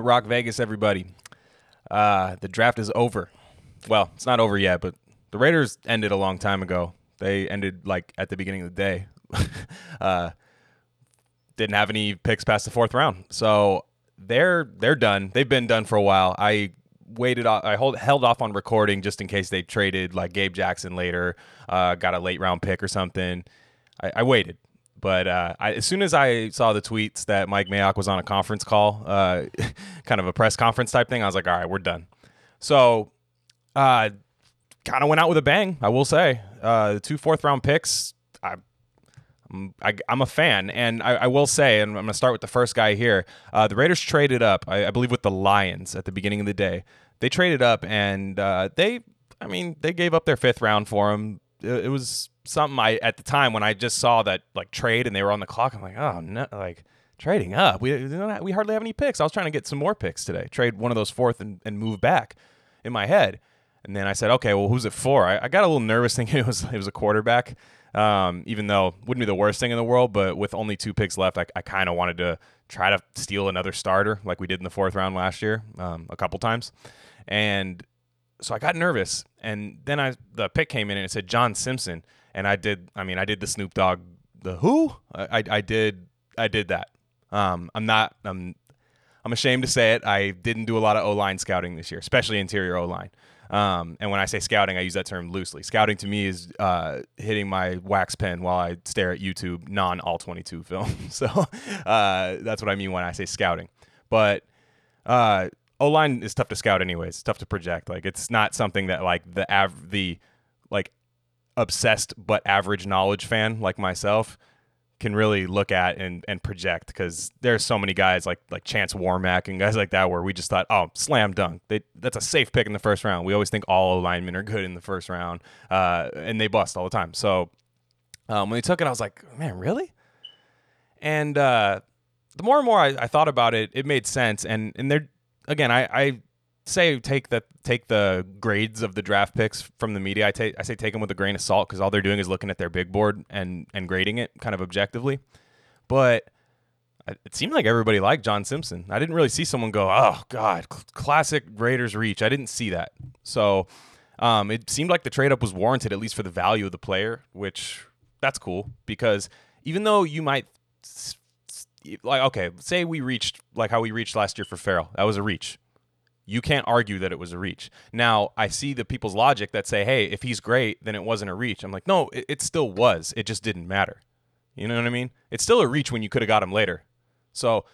To Rock Vegas, everybody. Uh, the draft is over. Well, it's not over yet, but the Raiders ended a long time ago. They ended like at the beginning of the day. uh, didn't have any picks past the fourth round, so they're they're done. They've been done for a while. I waited. I hold, held off on recording just in case they traded like Gabe Jackson later, uh, got a late round pick or something. I, I waited. But uh, I, as soon as I saw the tweets that Mike Mayock was on a conference call, uh, kind of a press conference type thing, I was like, all right, we're done. So, uh, kind of went out with a bang, I will say. Uh, the two fourth round picks, I, I'm, I, am a fan. And I, I, will say, and I'm going to start with the first guy here. Uh, the Raiders traded up, I, I, believe, with the Lions at the beginning of the day. They traded up and uh, they, I mean, they gave up their fifth round for him. It, it was something I at the time when I just saw that like trade and they were on the clock. I'm like, oh no, like trading up. We we hardly have any picks. I was trying to get some more picks today. Trade one of those fourth and, and move back in my head. And then I said, okay, well, who's it for? I, I got a little nervous thinking it was it was a quarterback. Um, even though wouldn't be the worst thing in the world, but with only two picks left, I, I kind of wanted to try to steal another starter like we did in the fourth round last year, um, a couple times. And so I got nervous, and then I the pick came in and it said John Simpson, and I did. I mean, I did the Snoop Dogg, the who? I, I, did. I did that. Um, I'm not. I'm. I'm ashamed to say it. I didn't do a lot of O line scouting this year, especially interior O line. Um, and when I say scouting, I use that term loosely. Scouting to me is uh, hitting my wax pen while I stare at YouTube non all 22 film. so uh, that's what I mean when I say scouting. But uh, O line is tough to scout, anyways. It's tough to project. Like it's not something that like the av- the like obsessed but average knowledge fan like myself can really look at and, and project because there's so many guys like like Chance Warmack and guys like that where we just thought, oh, slam dunk. They, that's a safe pick in the first round. We always think all alignment are good in the first round, uh, and they bust all the time. So um, when they took it, I was like, man, really? And uh, the more and more I, I, thought about it, it made sense. And and they're again, I, I say take the take the grades of the draft picks from the media. I take I say take them with a grain of salt because all they're doing is looking at their big board and and grading it kind of objectively. But it seemed like everybody liked John Simpson. I didn't really see someone go, "Oh God, classic Raiders reach." I didn't see that. So um, it seemed like the trade up was warranted, at least for the value of the player, which that's cool because even though you might like okay, say we reached like how we reached last year for Ferrell, that was a reach you can't argue that it was a reach. Now, I see the people's logic that say, hey, if he's great, then it wasn't a reach. I'm like, no, it, it still was. It just didn't matter. You know what I mean? It's still a reach when you could have got him later. So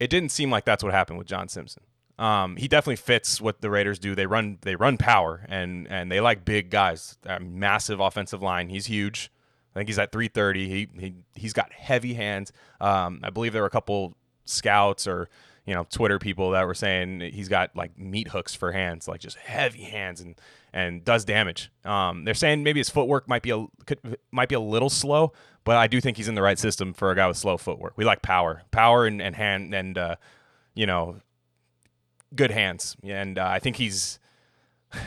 it didn't seem like that's what happened with John Simpson. Um, he definitely fits what the Raiders do. They run they run power and and they like big guys. Massive offensive line. He's huge. I think he's at 330. He he he's got heavy hands. Um, I believe there were a couple scouts or you know Twitter people that were saying he's got like meat hooks for hands, like just heavy hands and and does damage. Um, they're saying maybe his footwork might be a could, might be a little slow, but I do think he's in the right system for a guy with slow footwork. We like power, power and, and hand and uh, you know good hands, and uh, I think he's.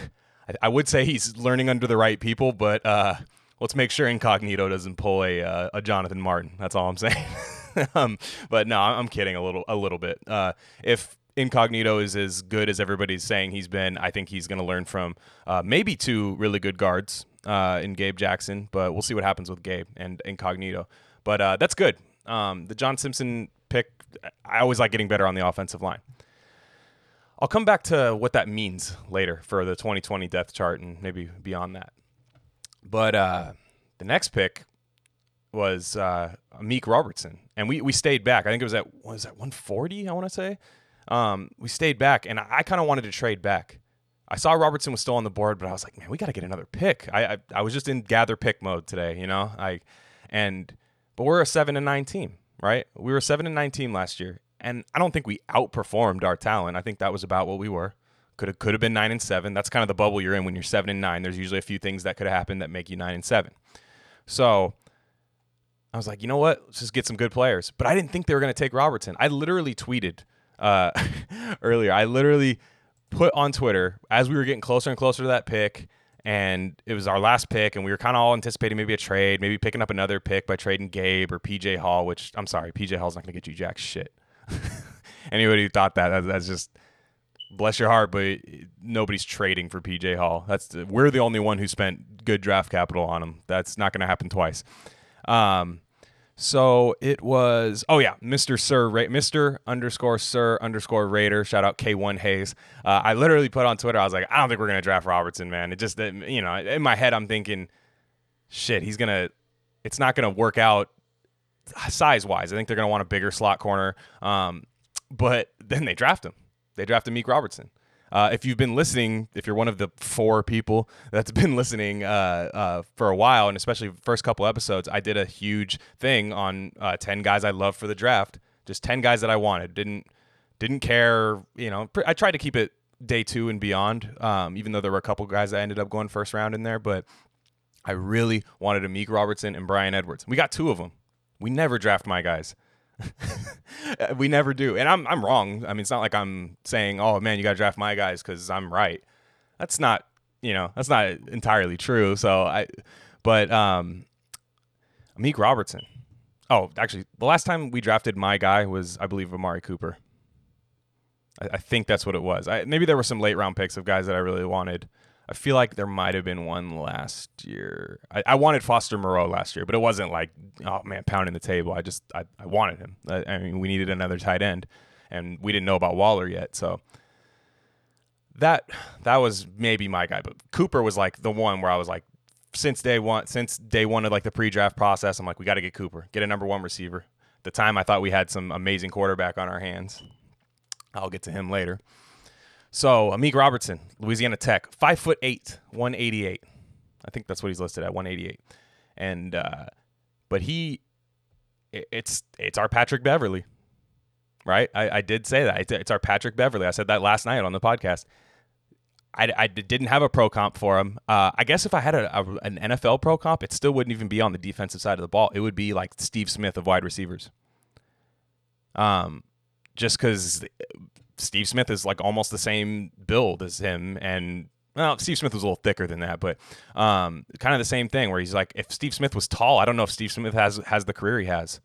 I would say he's learning under the right people, but uh, let's make sure Incognito doesn't pull a uh, a Jonathan Martin. That's all I'm saying. um, but no, I'm kidding a little a little bit. Uh, if Incognito is as good as everybody's saying he's been, I think he's going to learn from uh, maybe two really good guards uh, in Gabe Jackson, but we'll see what happens with Gabe and Incognito. But uh, that's good. Um, the John Simpson pick, I always like getting better on the offensive line. I'll come back to what that means later for the 2020 depth chart and maybe beyond that. But uh, the next pick was uh, Meek Robertson, and we we stayed back. I think it was at was that 140. I want to say. Um, we stayed back, and I, I kind of wanted to trade back. I saw Robertson was still on the board, but I was like, man, we got to get another pick. I, I, I was just in gather pick mode today, you know. I and but we're a seven and nine team, right? We were a seven and nine team last year, and I don't think we outperformed our talent. I think that was about what we were. Could have could have been nine and seven. That's kind of the bubble you're in when you're seven and nine. There's usually a few things that could have happened that make you nine and seven. So I was like, you know what? Let's just get some good players. But I didn't think they were going to take Robertson. I literally tweeted uh, earlier. I literally put on Twitter as we were getting closer and closer to that pick, and it was our last pick, and we were kind of all anticipating maybe a trade, maybe picking up another pick by trading Gabe or PJ Hall. Which I'm sorry, PJ Hall's not going to get you jack shit. anybody who thought that, that that's just bless your heart, but nobody's trading for PJ Hall. That's we're the only one who spent good draft capital on him. That's not going to happen twice. Um, so it was. Oh yeah, Mr. Sir, Ra- Mr. underscore Sir underscore Raider. Shout out K1 Hayes. Uh, I literally put on Twitter. I was like, I don't think we're gonna draft Robertson, man. It just, you know, in my head, I'm thinking, shit, he's gonna. It's not gonna work out size wise. I think they're gonna want a bigger slot corner. Um, but then they draft him. They drafted Meek Robertson. Uh, if you've been listening, if you're one of the four people that's been listening uh, uh, for a while, and especially first couple episodes, I did a huge thing on uh, ten guys I love for the draft. Just ten guys that I wanted. Didn't didn't care. You know, I tried to keep it day two and beyond. Um, even though there were a couple guys that ended up going first round in there, but I really wanted Amik Robertson and Bryan Edwards. We got two of them. We never draft my guys. we never do. And I'm I'm wrong. I mean, it's not like I'm saying, "Oh man, you got to draft my guys cuz I'm right." That's not, you know, that's not entirely true. So I but um Amik Robertson. Oh, actually, the last time we drafted my guy was I believe Amari Cooper. I, I think that's what it was. I, maybe there were some late round picks of guys that I really wanted. I feel like there might have been one last year. I, I, wanted Foster Moreau last year, but it wasn't like, oh man, pounding the table. I just I, I wanted him. I, I, mean, we needed another tight end, and we didn't know about Waller yet, so that that was maybe my guy. But Cooper was like the one where I was like, since day one, since day one of like the pre-draft process, I'm like, we got to get Cooper, get a number one receiver. The time, I thought we had some amazing quarterback on our hands. I'll get to him later. So Amik Robertson, Louisiana Tech, five foot eight, one eighty eight. I think that's what he's listed at, one eighty eight. And uh, but he, it's it's our Patrick Beverley, right? I, I did say that it's, it's, our Patrick Beverley. I said that last night on the podcast. I, I didn't have a pro comp for him. Uh, I guess if I had a, a, an NFL pro comp, it still wouldn't even be on the defensive side of the ball. It would be like Steve Smith of wide receivers. Um, just because Steve Smith is like almost the same build as him, and well, Steve Smith was a little thicker than that, but um, kind of the same thing. Where he's like, if Steve Smith was tall, I don't know if Steve Smith has has the career he has,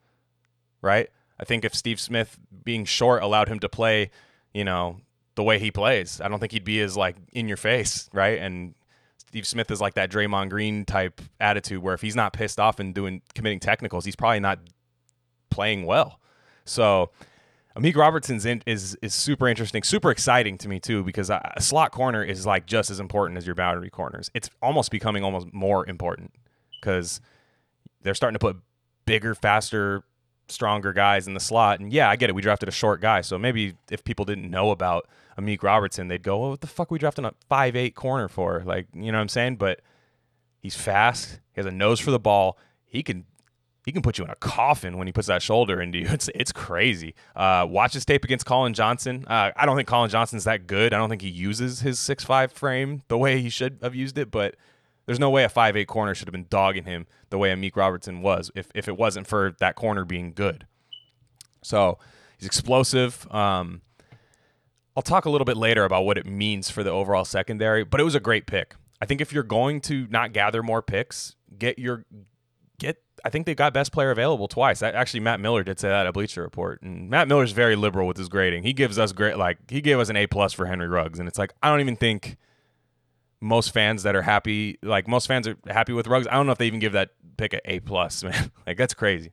right? I think if Steve Smith being short allowed him to play, you know, the way he plays, I don't think he'd be as like in your face, right? And Steve Smith is like that Draymond Green type attitude, where if he's not pissed off and doing committing technicals, he's probably not playing well. So Amik Robertson's in, is is super interesting, super exciting to me too because a slot corner is like just as important as your boundary corners. It's almost becoming almost more important because they're starting to put bigger, faster, stronger guys in the slot. And yeah, I get it. We drafted a short guy, so maybe if people didn't know about Amik Robertson, they'd go, "Well, what the fuck are we drafting a five eight corner for?" Like, you know what I'm saying? But he's fast. He has a nose for the ball. He can he can put you in a coffin when he puts that shoulder into you. It's it's crazy. Uh, watch his tape against Collin Johnson. Uh, I don't think Collin Johnson's that good. I don't think he uses his six five frame the way he should have used it. But there's no way a five eight corner should have been dogging him the way Amik Robertson was if if it wasn't for that corner being good. So he's explosive. Um, I'll talk a little bit later about what it means for the overall secondary, but it was a great pick. I think if you're going to not gather more picks, get your I think they got best player available twice. Actually, Matt Miller did say that at Bleacher Report, and Matt Miller's very liberal with his grading. He gives us great, like he gave us an A plus for Henry Ruggs, and it's like I don't even think most fans that are happy, like most fans are happy with Ruggs. I don't know if they even give that pick an A plus, man. like that's crazy.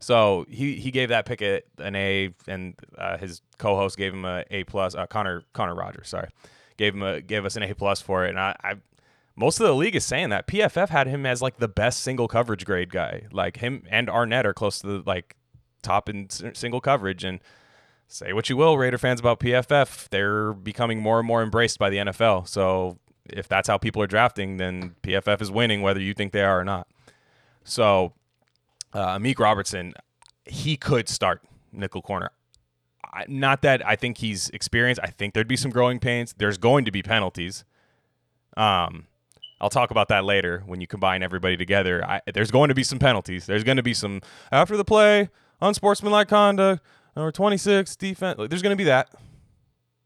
So he he gave that pick a, an A, and uh, his co-host gave him a A plus. Uh, Connor Connor Rogers, sorry, gave him a gave us an A plus for it, and I, I most of the league is saying that PFF had him as like the best single coverage grade guy. Like him and Arnette are close to the like top in single coverage. And say what you will, Raider fans about PFF, they're becoming more and more embraced by the NFL. So if that's how people are drafting, then PFF is winning, whether you think they are or not. So uh, Amik Robertson, he could start nickel corner. not that I think he's experienced. I think there'd be some growing pains. There's going to be penalties. Um, I'll talk about that later when you combine everybody together. I, there's going to be some penalties. There's going to be some after the play, unsportsmanlike conduct, or 26 defense. Like, There's going to be that.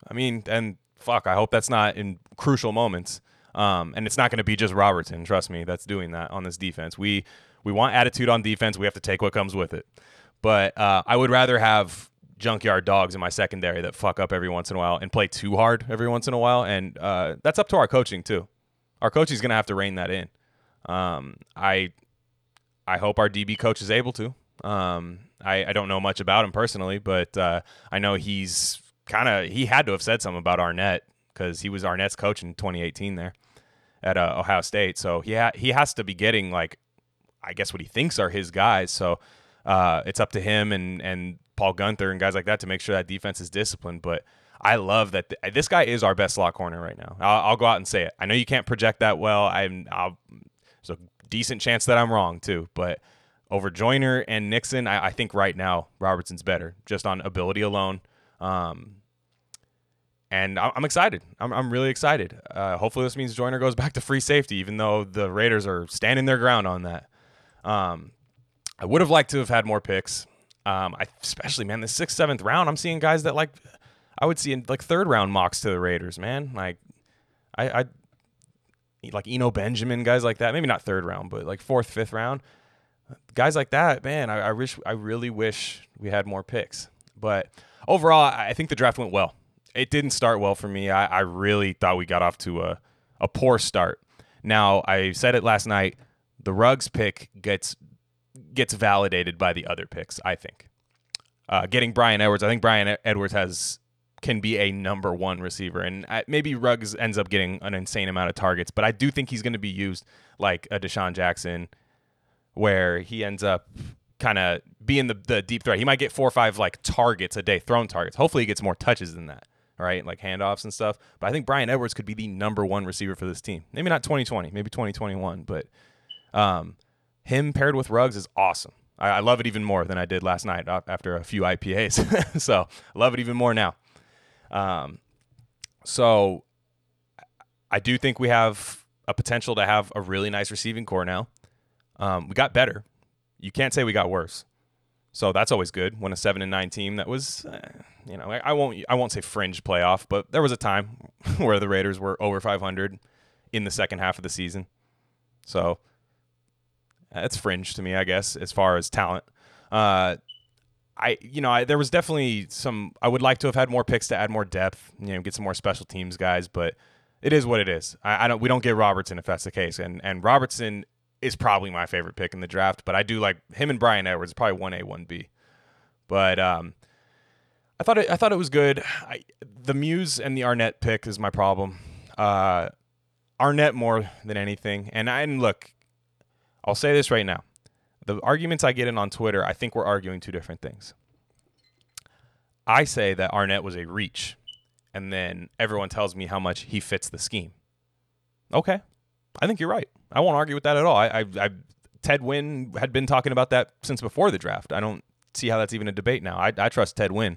I mean, and fuck, I hope that's not in crucial moments. Um, and it's not going to be just Robertson. Trust me, that's doing that on this defense. We we want attitude on defense. We have to take what comes with it. But uh, I would rather have junkyard dogs in my secondary that fuck up every once in a while and play too hard every once in a while, and uh, that's up to our coaching too. Our coaching is gonna have to rein that in. Um, I I hope our DB coach is able to. Um, I, I don't know much about him personally, but uh, I know he's kind of he had to have said something about Arnette because he was Arnette's coach in 2018 there at uh, Ohio State. So he ha- he has to be getting like I guess what he thinks are his guys. So uh, it's up to him and and Paul Guenther and guys like that to make sure that defense is disciplined. But I love that th- this guy is our best slot corner right now. I'll, I'll, go out and say it. I know you can't project that well. I'm I'll, there's a decent chance that I'm wrong too, but over Joyner and Nixon, I, I think right now Robertson's better just on ability alone. Um, and I'm excited. I'm, I'm really excited. Uh, hopefully, this means Joyner goes back to free safety, even though the Raiders are standing their ground on that. Um, I would have liked to have had more picks. Um, I, especially man, the sixth, seventh round, I'm seeing guys that like I would see like third round mocks to the Raiders. Man, like I, I like Eno Benjamin, guys like that. Maybe not third round, but like fourth, fifth round, guys like that. Man, I, I wish, I really wish we had more picks. But overall, I think the draft went well it didn't start well for me. I, I really thought we got off to a, a poor start. Now, I said it last night. The Ruggs pick gets gets validated by the other picks. I think uh, getting Bryan Edwards. I think Bryan Edwards has can be a number one receiver, and maybe Ruggs ends up getting an insane amount of targets. But I do think he's going to be used like a DeSean Jackson, where he ends up kind of being the, the deep threat. He might get four or five like targets a day, thrown targets. Hopefully, he gets more touches than that right? Like handoffs and stuff. But I think Bryan Edwards could be the number one receiver for this team. Maybe not 2020, maybe 2021, but um, him paired with Ruggs is awesome. I, I, love it even more than I did last night after a few IPAs. so love it even more now. Um, so I do think we have a potential to have a really nice receiving corps now. Um, we got better. You can't say we got worse. So that's always good when a seven and nine team that was, uh, you know, I, I, won't I won't say fringe playoff, but there was a time where the Raiders were over 500 in the second half of the season. So that's fringe to me, I guess, as far as talent. Uh, I you know I, there was definitely some. I would like to have had more picks to add more depth. You know, get some more special teams guys, but it is what it is. I, I don't. We don't get Robertson if that's the case, and and Robertson is probably my favorite pick in the draft. But I do like him and Bryan Edwards, probably one A, one B. But um, I thought it, I thought it was good. I, the Muse and the Arnette pick is my problem. Uh, Arnette more than anything. And I and look, I'll say this right now: the arguments I get in on Twitter, I think we're arguing two different things. I say that Arnette was a reach, and then everyone tells me how much he fits the scheme. Okay, I think you're right. I won't argue with that at all. I, I, I Ted Nguyen had been talking about that since before the draft. I don't see how that's even a debate now. I, I trust Ted Nguyen.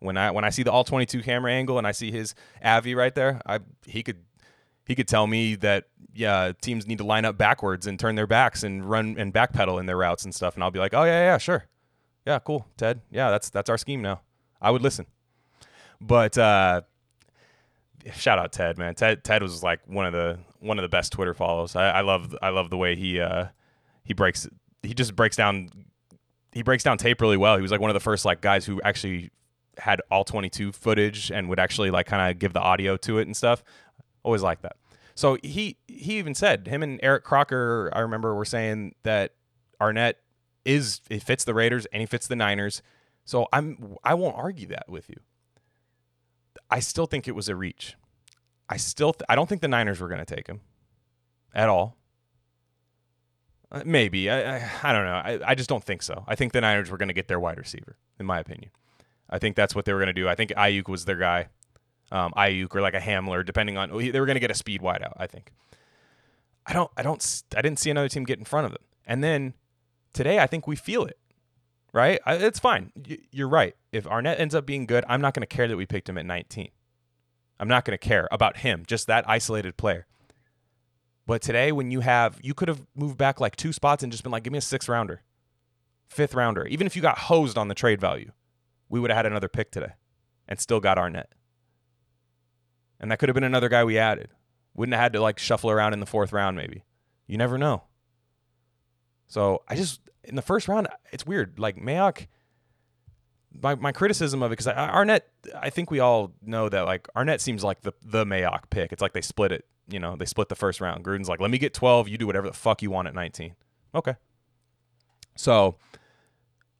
When I when I see the all 22 camera angle and I see his Avi right there, I he could he could tell me that yeah teams need to line up backwards and turn their backs and run and backpedal in their routes and stuff, and I'll be like, oh yeah yeah sure, yeah cool Ted, yeah that's that's our scheme now. I would listen, but uh, shout out Ted, man. Ted Ted was like one of the one of the best Twitter follows. I, I love I love the way he uh, he breaks he just breaks down he breaks down tape really well. He was like one of the first like guys who actually had all 22 footage and would actually like kind of give the audio to it and stuff. Always like that. So he he even said him and Eric Crocker. I remember were saying that Arnette is it fits the Raiders and he fits the Niners. So I'm I won't argue that with you. I still think it was a reach. I still th- I don't think the Niners were going to take him at all. Uh, maybe I, I, I don't know. I, I just don't think so. I think the Niners were going to get their wide receiver, in my opinion. I think that's what they were going to do. I think Aiyuk was their guy, um, Aiyuk or like a Hamler, depending on they were going to get a speed wideout. I think. I don't. I don't. I didn't see another team get in front of them. And then today, I think we feel it right? I, it's fine. You're right. If Arnette ends up being good, I'm not going to care that we picked him at 19. I'm not going to care about him, just that isolated player. But today, when you have, you could have moved back like two spots and just been like, give me a sixth rounder, fifth rounder. Even if you got hosed on the trade value, we would have had another pick today and still got Arnette. And that could have been another guy we added. Wouldn't have had to like shuffle around in the fourth round, maybe. You never know. So I just, in the first round, it's weird. Like Mayock, my, my criticism of it because Arnette, I think we all know that like Arnette seems like the the Mayock pick. It's like they split it. You know, they split the first round. Gruden's like, let me get 12. You do whatever the fuck you want at 19. Okay. So,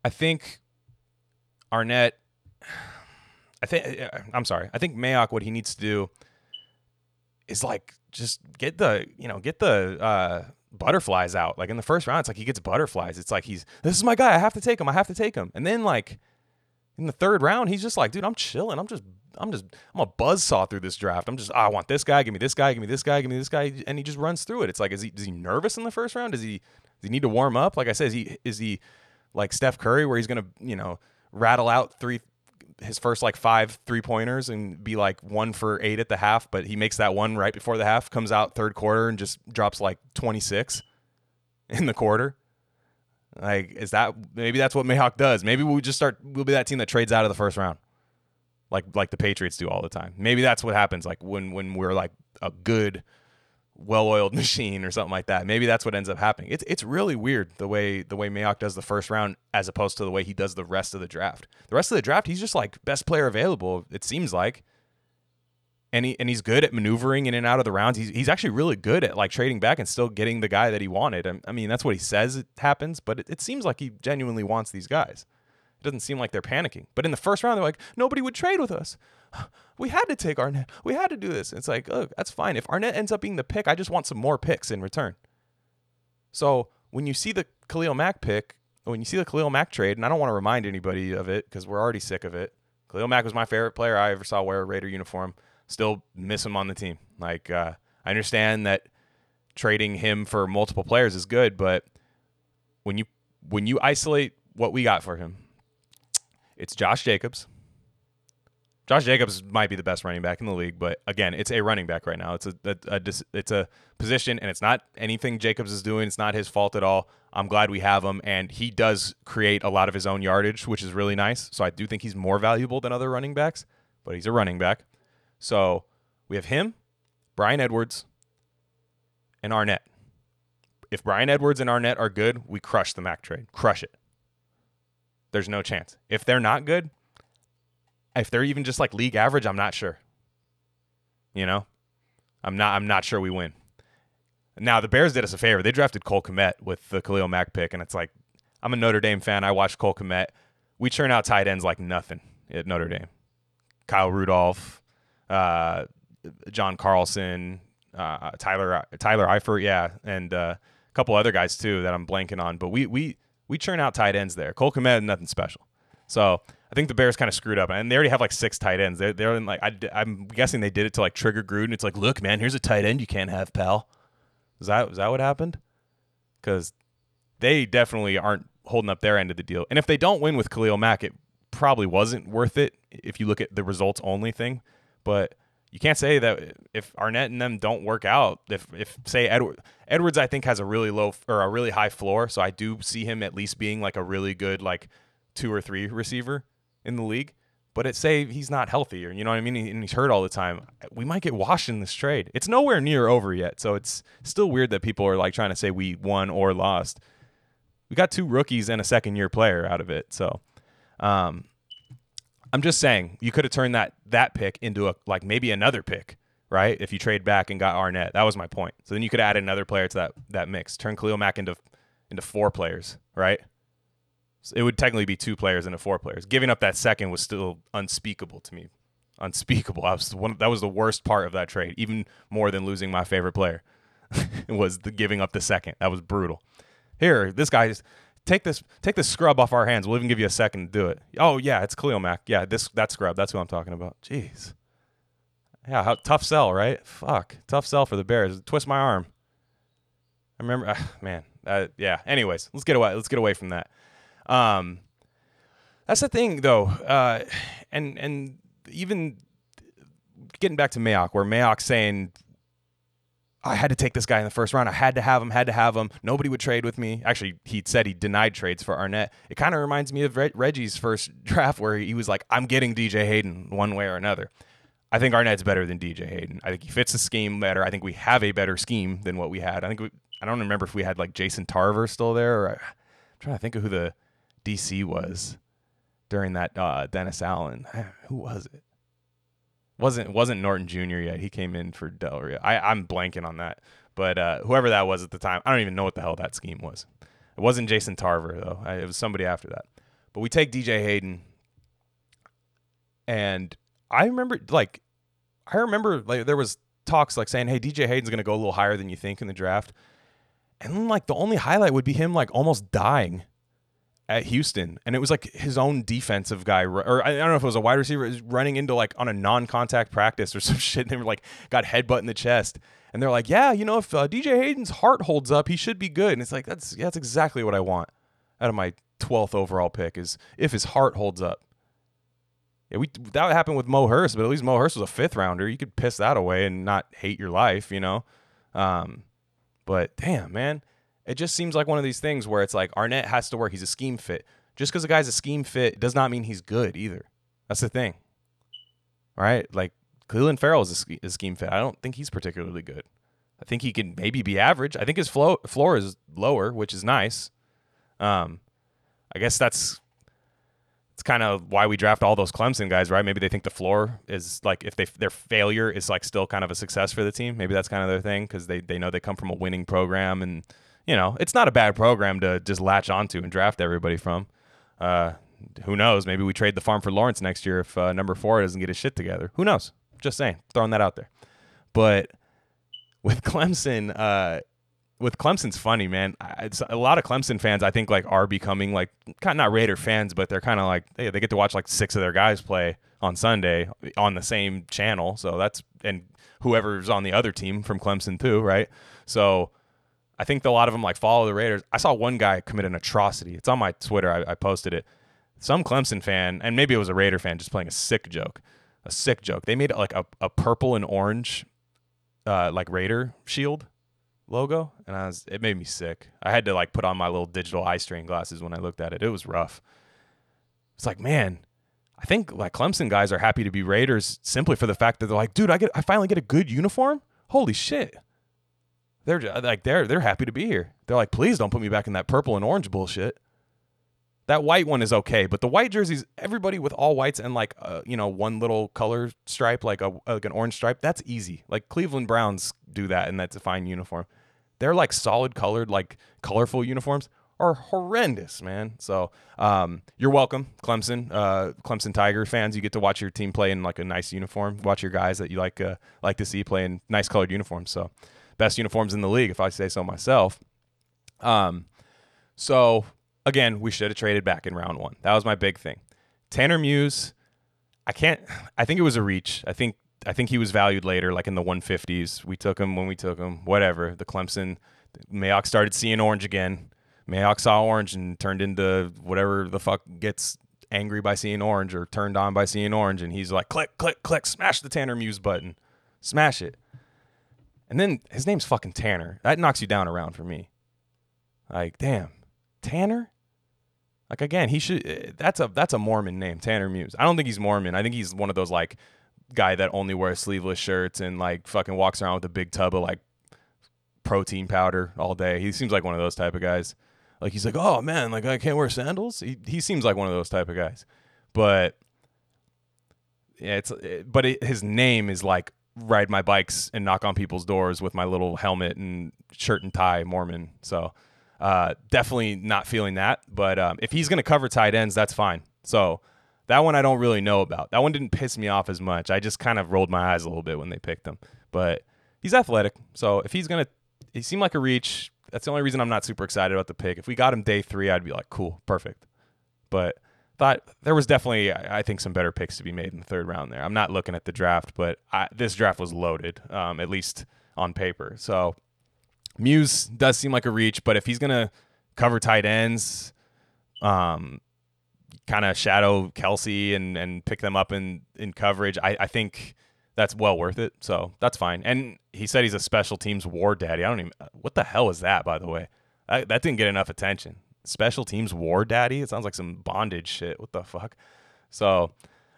I think Arnette. I think I'm sorry. I think Mayock. What he needs to do is like just get the you know get the uh, butterflies out. Like in the first round, it's like he gets butterflies. It's like he's this is my guy. I have to take him. I have to take him. And then like in the third round, he's just like, dude, I'm chilling. I'm just I'm just I'm a buzz saw through this draft. I'm just oh, I want this guy. Give me this guy. Give me this guy. Give me this guy. And he just runs through it. It's like is he is he nervous in the first round? Does he does he need to warm up? Like I said, is he is he like Steph Curry where he's gonna you know rattle out three his first like five three pointers and be like one for eight at the half, but he makes that one right before the half, comes out third quarter and just drops like 26 in the quarter. Like, is that maybe that's what Mayock does? Maybe we just start. We'll be that team that trades out of the first round, like like the Patriots do all the time. Maybe that's what happens. Like when when we're like a good well-oiled machine or something like that. Maybe that's what ends up happening. It's it's really weird the way the way Mayock does the first round as opposed to the way he does the rest of the draft. The rest of the draft, he's just like best player available. It seems like, and he and he's good at maneuvering in and out of the rounds. He's he's actually really good at like trading back and still getting the guy that he wanted. I, I mean, that's what he says it happens, but it, it seems like he genuinely wants these guys. It doesn't seem like they're panicking. But in the first round, they're like, nobody would trade with us. We had to take Arnette. We had to do this. It's like, look, that's fine. If Arnette ends up being the pick, I just want some more picks in return. So when you see the Khalil Mack pick, when you see the Khalil Mack trade, and I don't want to remind anybody of it because we're already sick of it. Khalil Mack was my favorite player I ever saw wear a Raider uniform. Still miss him on the team. Like uh, I understand that trading him for multiple players is good, but when you when you isolate what we got for him, it's Josh Jacobs. Josh Jacobs might be the best running back in the league, but again, it's a running back right now. It's a, a, a, it's a position, and it's not anything Jacobs is doing. It's not his fault at all. I'm glad we have him, and he does create a lot of his own yardage, which is really nice. So I do think he's more valuable than other running backs, but he's a running back. So we have him, Bryan Edwards, and Arnette. If Bryan Edwards and Arnette are good, we crush the Mack trade. Crush it there's no chance. If they're not good, if they're even just like league average, I'm not sure. You know, I'm not. I'm not sure we win. Now the Bears did us a favor. They drafted Cole Kmet with the Khalil Mack pick, and it's like I'm a Notre Dame fan. I watched Cole Kmet. We churn out tight ends like nothing at Notre Dame. Kyle Rudolph, uh, John Carlson, uh, Tyler Tyler Eifert, yeah, and uh, a couple other guys too that I'm blanking on. But we we we churn out tight ends there. Cole Kmet, nothing special. So I think the Bears kind of screwed up, and they already have like six tight ends. They're, they're in like I, am guessing they did it to like trigger Gruden. It's like, look, man, here's a tight end you can't have, pal. Is that is that what happened? Because they definitely aren't holding up their end of the deal. And if they don't win with Khalil Mack, it probably wasn't worth it if you look at the results only thing. But you can't say that if Arnette and them don't work out, if if say Edward Edwards, I think has a really low or a really high floor, so I do see him at least being like a really good like two or three receiver in the league. But it say he's not healthy, or you know what I mean, and he's hurt all the time. We might get washed in this trade. It's nowhere near over yet, so it's still weird that people are like trying to say we won or lost. We got two rookies and a second year player out of it, so. Um, I'm just saying you could have turned that that pick into a like maybe another pick, right? If you trade back and got Arnette, that was my point. So then you could add another player to that that mix. Turn Khalil Mack into into four players, right? So it would technically be two players into four players. Giving up that second was still unspeakable to me. Unspeakable. I was one. That was the worst part of that trade, even more than losing my favorite player. was the giving up the second. That was brutal. Here, this guy's take this take this scrub off our hands. We'll even give you a second to do it. Oh yeah, it's Khalil Mack. Yeah, this that scrub. That's who I'm talking about. Jeez. Yeah, how, tough sell, right? Fuck, tough sell for the Bears. Twist my arm. I remember, uh, man. Uh, yeah. Anyways, let's get away. Let's get away from that. Um, that's the thing, though, uh, and and even getting back to Mayock, where Mayock saying I had to take this guy in the first round. I had to have him, had to have him. Nobody would trade with me. Actually, he said he denied trades for Arnette. It kind of reminds me of Reggie's first draft where he was like, I'm getting DJ Hayden one way or another. I think Arnette's better than DJ Hayden. I think he fits the scheme better. I think we have a better scheme than what we had. I think we, I don't remember if we had like Jason Tarver still there or I'm trying to think of who the DC was. during that uh, Dennis Allen. Who was it? Wasn't wasn't Norton Jr. yet. He came in for Del Rio. I I'm blanking on that, but uh, whoever that was at the time, I don't even know what the hell that scheme was. It wasn't Jason Tarver though. I, it was somebody after that. But we take DJ Hayden, and I remember like I remember like there was talks like saying, "Hey, DJ Hayden's going to go a little higher than you think in the draft," and like the only highlight would be him like almost dying at Houston, and it was like his own defensive guy, or I don't know if it was a wide receiver, running into like on a non-contact practice or some shit. And they were like got headbutt in the chest, and they're like, yeah, you know, if uh, DJ Hayden's heart holds up, he should be good. And it's like that's yeah, that's exactly what I want out of my 12th overall pick is if his heart holds up. Yeah, we that happened with Mo Hurst, but at least Mo Hurst was a fifth rounder. You could piss that away and not hate your life, you know. Um, but damn, man, it just seems like one of these things where it's like Arnette has to work. He's a scheme fit. Just because a guy's a scheme fit does not mean he's good either. That's the thing. Right? Like Clelin Ferrell is a, a scheme fit. I don't think he's particularly good. I think he can maybe be average. I think his flow, floor is lower, which is nice. Um, I guess that's it's kind of why we draft all those Clemson guys, right? Maybe they think the floor is like if they their failure is like still kind of a success for the team. Maybe that's kind of their thing because they they know they come from a winning program and you know, it's not a bad program to just latch onto and draft everybody from. Uh, who knows? Maybe we trade the farm for Lawrence next year if uh, number four doesn't get his shit together. Who knows? Just saying, throwing that out there. But with Clemson, uh, with Clemson's funny, man. It's a lot of Clemson fans. I think like are becoming like kind of not Raider fans, but they're kind of like hey, they get to watch like six of their guys play on Sunday on the same channel. So that's and whoever's on the other team from Clemson too, right? So I think a lot of them like follow the Raiders. I saw one guy commit an atrocity. It's on my Twitter. I, I posted it. Some Clemson fan, and maybe it was a Raider fan, just playing a sick joke. A sick joke. They made like a, a purple and orange, uh, like Raider shield logo, and I was it made me sick. I had to like put on my little digital eye strain glasses when I looked at it. It was rough. It's like man, I think like Clemson guys are happy to be Raiders simply for the fact that they're like, dude, I get I finally get a good uniform. Holy shit they're like they're they're happy to be here. They're like, please don't put me back in that purple and orange bullshit. That white one is okay, but the white jerseys, everybody with all whites and like uh, you know one little color stripe, like a like an orange stripe, that's easy. Like Cleveland Browns do that, and that's a fine uniform. They're like solid colored, like colorful uniforms are horrendous, man. So um, you're welcome, Clemson, uh, Clemson Tiger fans. You get to watch your team play in like a nice uniform. Watch your guys that you like uh, like to see play in nice colored uniforms. So best uniforms in the league, if I say so myself. Um, so again, we should have traded back in round one. That was my big thing. Tanner Muse, I can't. I think it was a reach. I think I think he was valued later, like in the 150s. We took him when we took him. Whatever. The Clemson Mayock started seeing orange again. Mayock saw orange and turned into whatever the fuck gets angry by seeing orange or turned on by seeing orange, and he's like, click, click, click, smash the Tanner Muse button, smash it. And then his name's fucking Tanner. That knocks you down around for me. Like, damn, Tanner. Like again, he should. Eh, that's a that's a Mormon name, Tanner Muse. I don't think he's Mormon. I think he's one of those like guy that only wears sleeveless shirts and like fucking walks around with a big tub of like protein powder all day. He seems like one of those type of guys. Like he's like, oh man, like I can't wear sandals. He he seems like one of those type of guys. But yeah, it's eh, but it, his name is like ride my bikes and knock on people's doors with my little helmet and shirt and tie Mormon. So uh, definitely not feeling that. But um, if he's going to cover tight ends, that's fine. So that one I don't really know about. That one didn't piss me off as much. I just kind of rolled my eyes a little bit when they picked him. But he's athletic. So if he's going to, he seemed like a reach. That's the only reason I'm not super excited about the pick. If we got him day three, I'd be like, cool, perfect. But thought there was definitely, I think, some better picks to be made in the third round there. I'm not looking at the draft, but I, this draft was loaded, um, at least on paper. So Muse does seem like a reach, but if he's gonna cover tight ends, um, kind of shadow Kelce and and pick them up in in coverage, I, I think that's well worth it. So that's fine. And he said he's a special teams war daddy. I don't even what the hell is that, by the way. I, that didn't get enough attention special teams war daddy. It sounds like some bondage shit. What the fuck? So,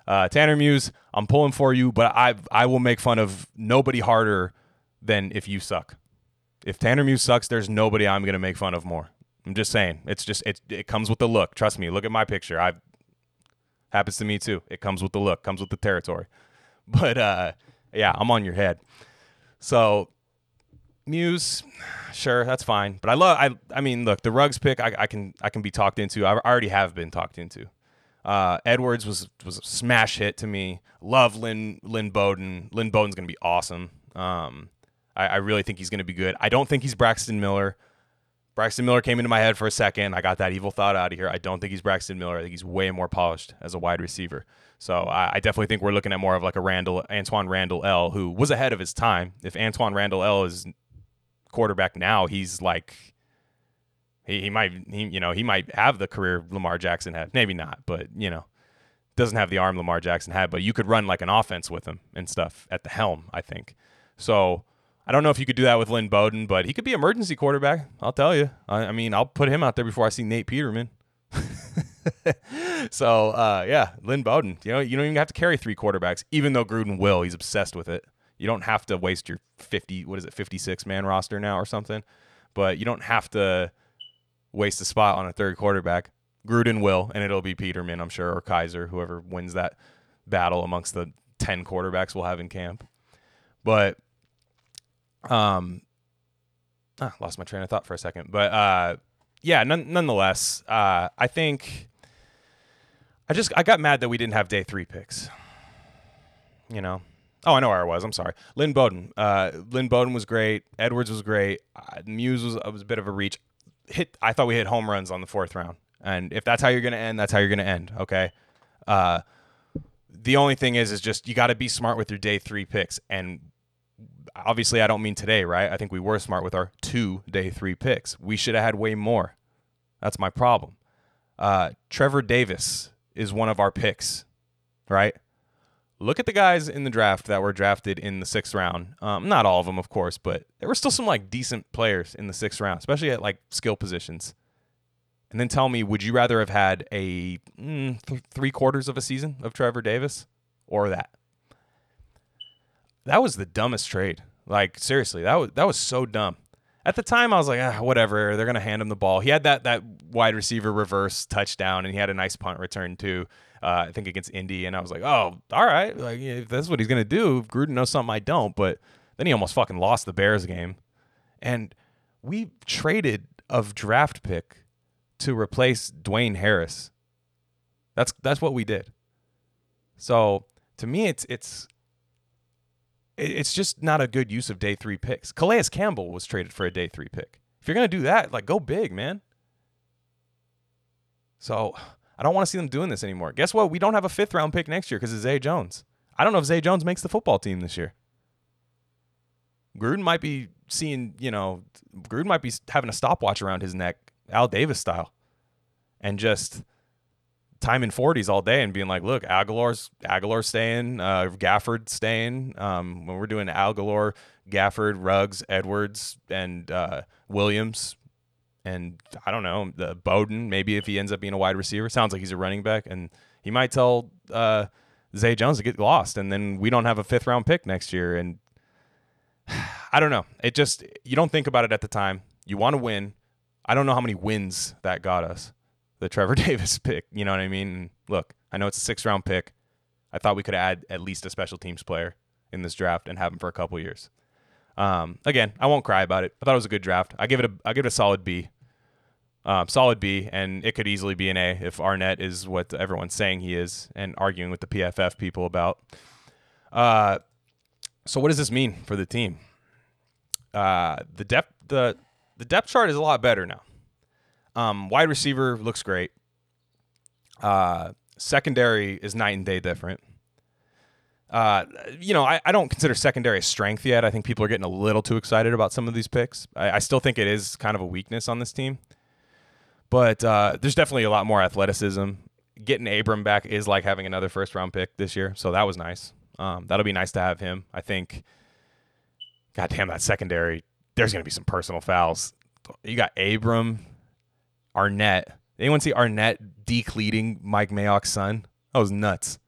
uh, Tanner Muse, I'm pulling for you, but I I will make fun of nobody harder than if you suck. If Tanner Muse sucks, there's nobody I'm gonna make fun of more. I'm just saying. It's just it it comes with the look. Trust me. Look at my picture. I Happens to me too. It comes with the look, comes with the territory. But uh, yeah, I'm on your head. So Muse, sure, that's fine. But I love. I I mean, look, the Ruggs pick, I, I can I can be talked into. I already have been talked into. Uh, Edwards was was a smash hit to me. Love Lynn Lynn Bowden. Lynn Bowden's gonna be awesome. Um, I, I really think he's gonna be good. I don't think he's Braxton Miller. Braxton Miller came into my head for a second. I got that evil thought out of here. I don't think he's Braxton Miller. I think he's way more polished as a wide receiver. So I, I definitely think we're looking at more of like a Randle Antwaan Randle El, who was ahead of his time. If Antwaan Randle El is quarterback now, he's like he, he might he, you know he might have the career Lamar Jackson had. Maybe not, but you know doesn't have the arm Lamar Jackson had. But you could run like an offense with him and stuff at the helm. I think so. I don't know if you could do that with Lynn Bowden, but he could be emergency quarterback. I'll tell you. I, I mean, I'll put him out there before I see Nate Peterman. so uh, yeah, Lynn Bowden. You know, you don't even have to carry three quarterbacks, even though Gruden will. He's obsessed with it. You don't have to waste your fifty. What is it, fifty six man roster now or something? But you don't have to waste a spot on a third quarterback. Gruden will, and it'll be Peterman, I'm sure, or Kizer, whoever wins that battle amongst the ten quarterbacks we'll have in camp. But um, ah, lost my train of thought for a second, but uh, yeah, none, nonetheless, uh, I think I just I got mad that we didn't have day three picks. You know, oh, I know where I was. I'm sorry, Lynn Bowden. Uh, Lynn Bowden was great. Edwards was great. Uh, Muse was was a bit of a reach. Hit. I thought we hit home runs on the fourth round, and if that's how you're gonna end, that's how you're gonna end. Okay. Uh, the only thing is, is just you got to be smart with your day three picks, and obviously I don't mean today, right? I think we were smart with our two day three picks. We should have had way more. That's my problem. Uh, Trevor Davis is one of our picks, right? Look at the guys in the draft that were drafted in the sixth round. Um, not all of them, of course, but there were still some like decent players in the sixth round, especially at like skill positions. And then tell me, would you rather have had a mm, th- three quarters of a season of Trevor Davis or that? That was the dumbest trade. Like seriously, that was that was so dumb. At the time, I was like, ah, whatever. They're gonna hand him the ball. He had that that wide receiver reverse touchdown, and he had a nice punt return too. Uh, I think against Indy, and I was like, oh, all right. Like if that's what he's gonna do, Gruden knows something I don't. But then he almost fucking lost the Bears game, and we traded a draft pick to replace Dwayne Harris. That's that's what we did. So to me, it's it's it's just not a good use of day three picks. Calais Campbell was traded for a day three pick. If you're gonna do that, like go big, man. So I don't want to see them doing this anymore. Guess what? We don't have a fifth round pick next year because of Zay Jones. I don't know if Zay Jones makes the football team this year. Gruden might be seeing, you know, Gruden might be having a stopwatch around his neck, Al Davis style, and just time in 40s all day and being like, look, Agholor's Agholor staying, uh, Gafford staying. Um, when we're doing Agholor, Gafford, Ruggs, Edwards, and uh, Williams, and I don't know, the Bowden. Maybe if he ends up being a wide receiver, sounds like he's a running back, and he might tell uh, Zay Jones to get lost, and then we don't have a fifth round pick next year. And I don't know. It just you don't think about it at the time. You want to win. I don't know how many wins that got us the Trevor Davis pick. You know what I mean? look, I know it's a six round pick. I thought we could add at least a special teams player in this draft and have him for a couple years. Um, again, I won't cry about it. I thought it was a good draft. I give it a I give it a solid B. Um, solid B, and it could easily be an A if Arnette is what everyone's saying he is, and arguing with the PFF people about. Uh, so what does this mean for the team? Uh, the depth the the depth chart is a lot better now. Um, wide receiver looks great. Uh, secondary is night and day different. Uh, you know, I, I don't consider secondary a strength yet. I think people are getting a little too excited about some of these picks. I, I still think it is kind of a weakness on this team. But uh, there's definitely a lot more athleticism. Getting Abram back is like having another first round pick this year. So that was nice. Um, that'll be nice to have him. I think, God damn, that secondary, there's going to be some personal fouls. You got Abram, Arnette. Anyone see Arnette decleating Mike Mayock's son? That was nuts.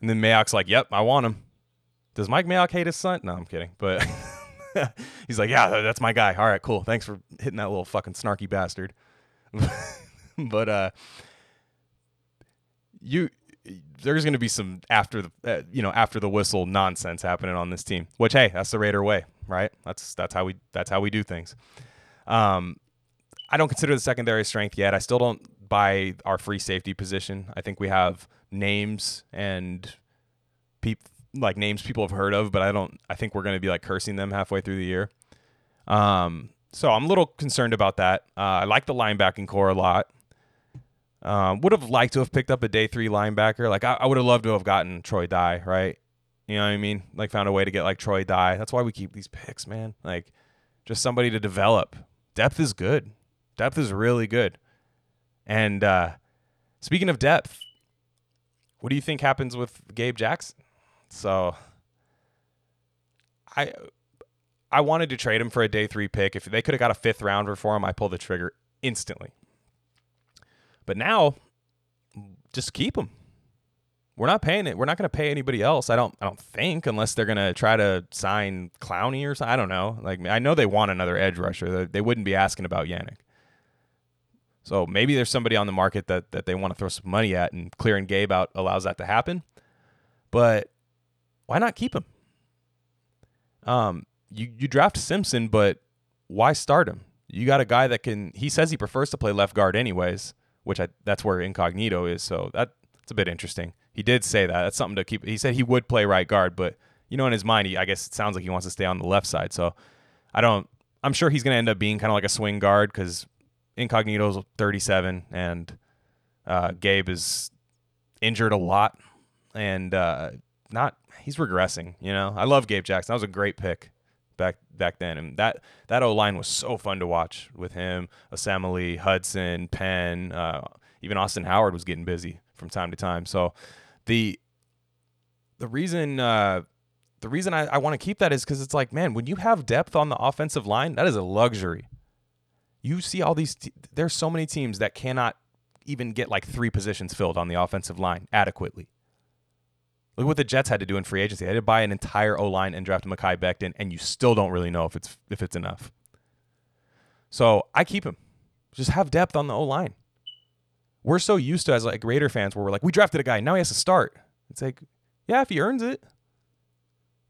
And then Mayock's like, "Yep, I want him." Does Mike Mayock hate his son? No, I'm kidding. But he's like, "Yeah, that's my guy." All right, cool. Thanks for hitting that little fucking snarky bastard. but uh, you there's going to be some after the uh, you know after the whistle nonsense happening on this team. Which hey, that's the Raider way, right? That's that's how we that's how we do things. Um, I don't consider the secondary strength yet. I still don't buy our free safety position. I think we have names and peop, like names people have heard of, but I don't. I think we're going to be like cursing them halfway through the year. Um, so I'm a little concerned about that. Uh, I like the linebacking corps a lot. Um, would have liked to have picked up a day three linebacker. Like I, I would have loved to have gotten Troy Dye, right? You know what I mean? Like found a way to get like Troy Dye. That's why we keep these picks, man. Like just somebody to develop. Depth is good. Depth is really good. And uh, speaking of depth, what do you think happens with Gabe Jackson? So I I wanted to trade him for a day three pick. If they could have got a fifth rounder for him, I pulled the trigger instantly. But now, just keep him. We're not paying it. We're not going to pay anybody else. I don't. I don't think unless they're going to try to sign Clowney or something. I don't know. Like I know they want another edge rusher. They wouldn't be asking about Yannick. So maybe there's somebody on the market that that they want to throw some money at, and clearing Gabe out allows that to happen. But why not keep him? Um, you you draft Simpson, but why start him? You got a guy that can. He says he prefers to play left guard, anyways, which I that's where Incognito is. So that it's a bit interesting. He did say that. That's something to keep. He said he would play right guard, but you know, in his mind, he, I guess it sounds like he wants to stay on the left side. So I don't. I'm sure he's going to end up being kind of like a swing guard because Incognito's 37 and uh, Gabe is injured a lot and uh, not he's regressing. You know, I love Gabe Jackson. That was a great pick back back then, and that that O line was so fun to watch with him, Osemele, Hudson, Penn, uh, even Austin Howard was getting busy from time to time. So the the reason uh, the reason I, I want to keep that is because it's like, man, when you have depth on the offensive line, that is a luxury you see all these t- there's so many teams that cannot even get like three positions filled on the offensive line adequately. Look what the Jets had to do in free agency. They had to buy an entire O line and draft Mekhi Becton, and you still don't really know if it's if it's enough. So I keep him. Just have depth on the O line. We're so used to as like Raider fans where we're like, we drafted a guy, now he has to start. It's like, yeah, if he earns it.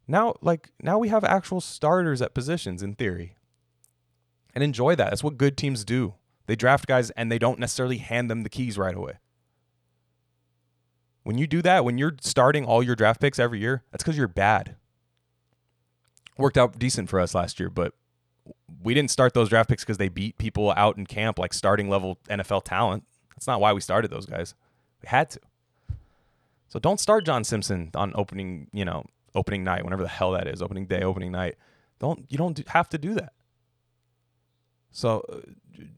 Now, like now we have actual starters at positions in theory and enjoy that. That's what good teams do. They draft guys and they don't necessarily hand them the keys right away. When you do that, when you're starting all your draft picks every year, that's because you're bad. Worked out decent for us last year, but we didn't start those draft picks because they beat people out in camp like starting level NFL talent. That's not why we started those guys. We had to. So don't start John Simpson on opening, you know, opening night, whenever the hell that is, opening day, opening night. Don't you don't have to do that. So uh,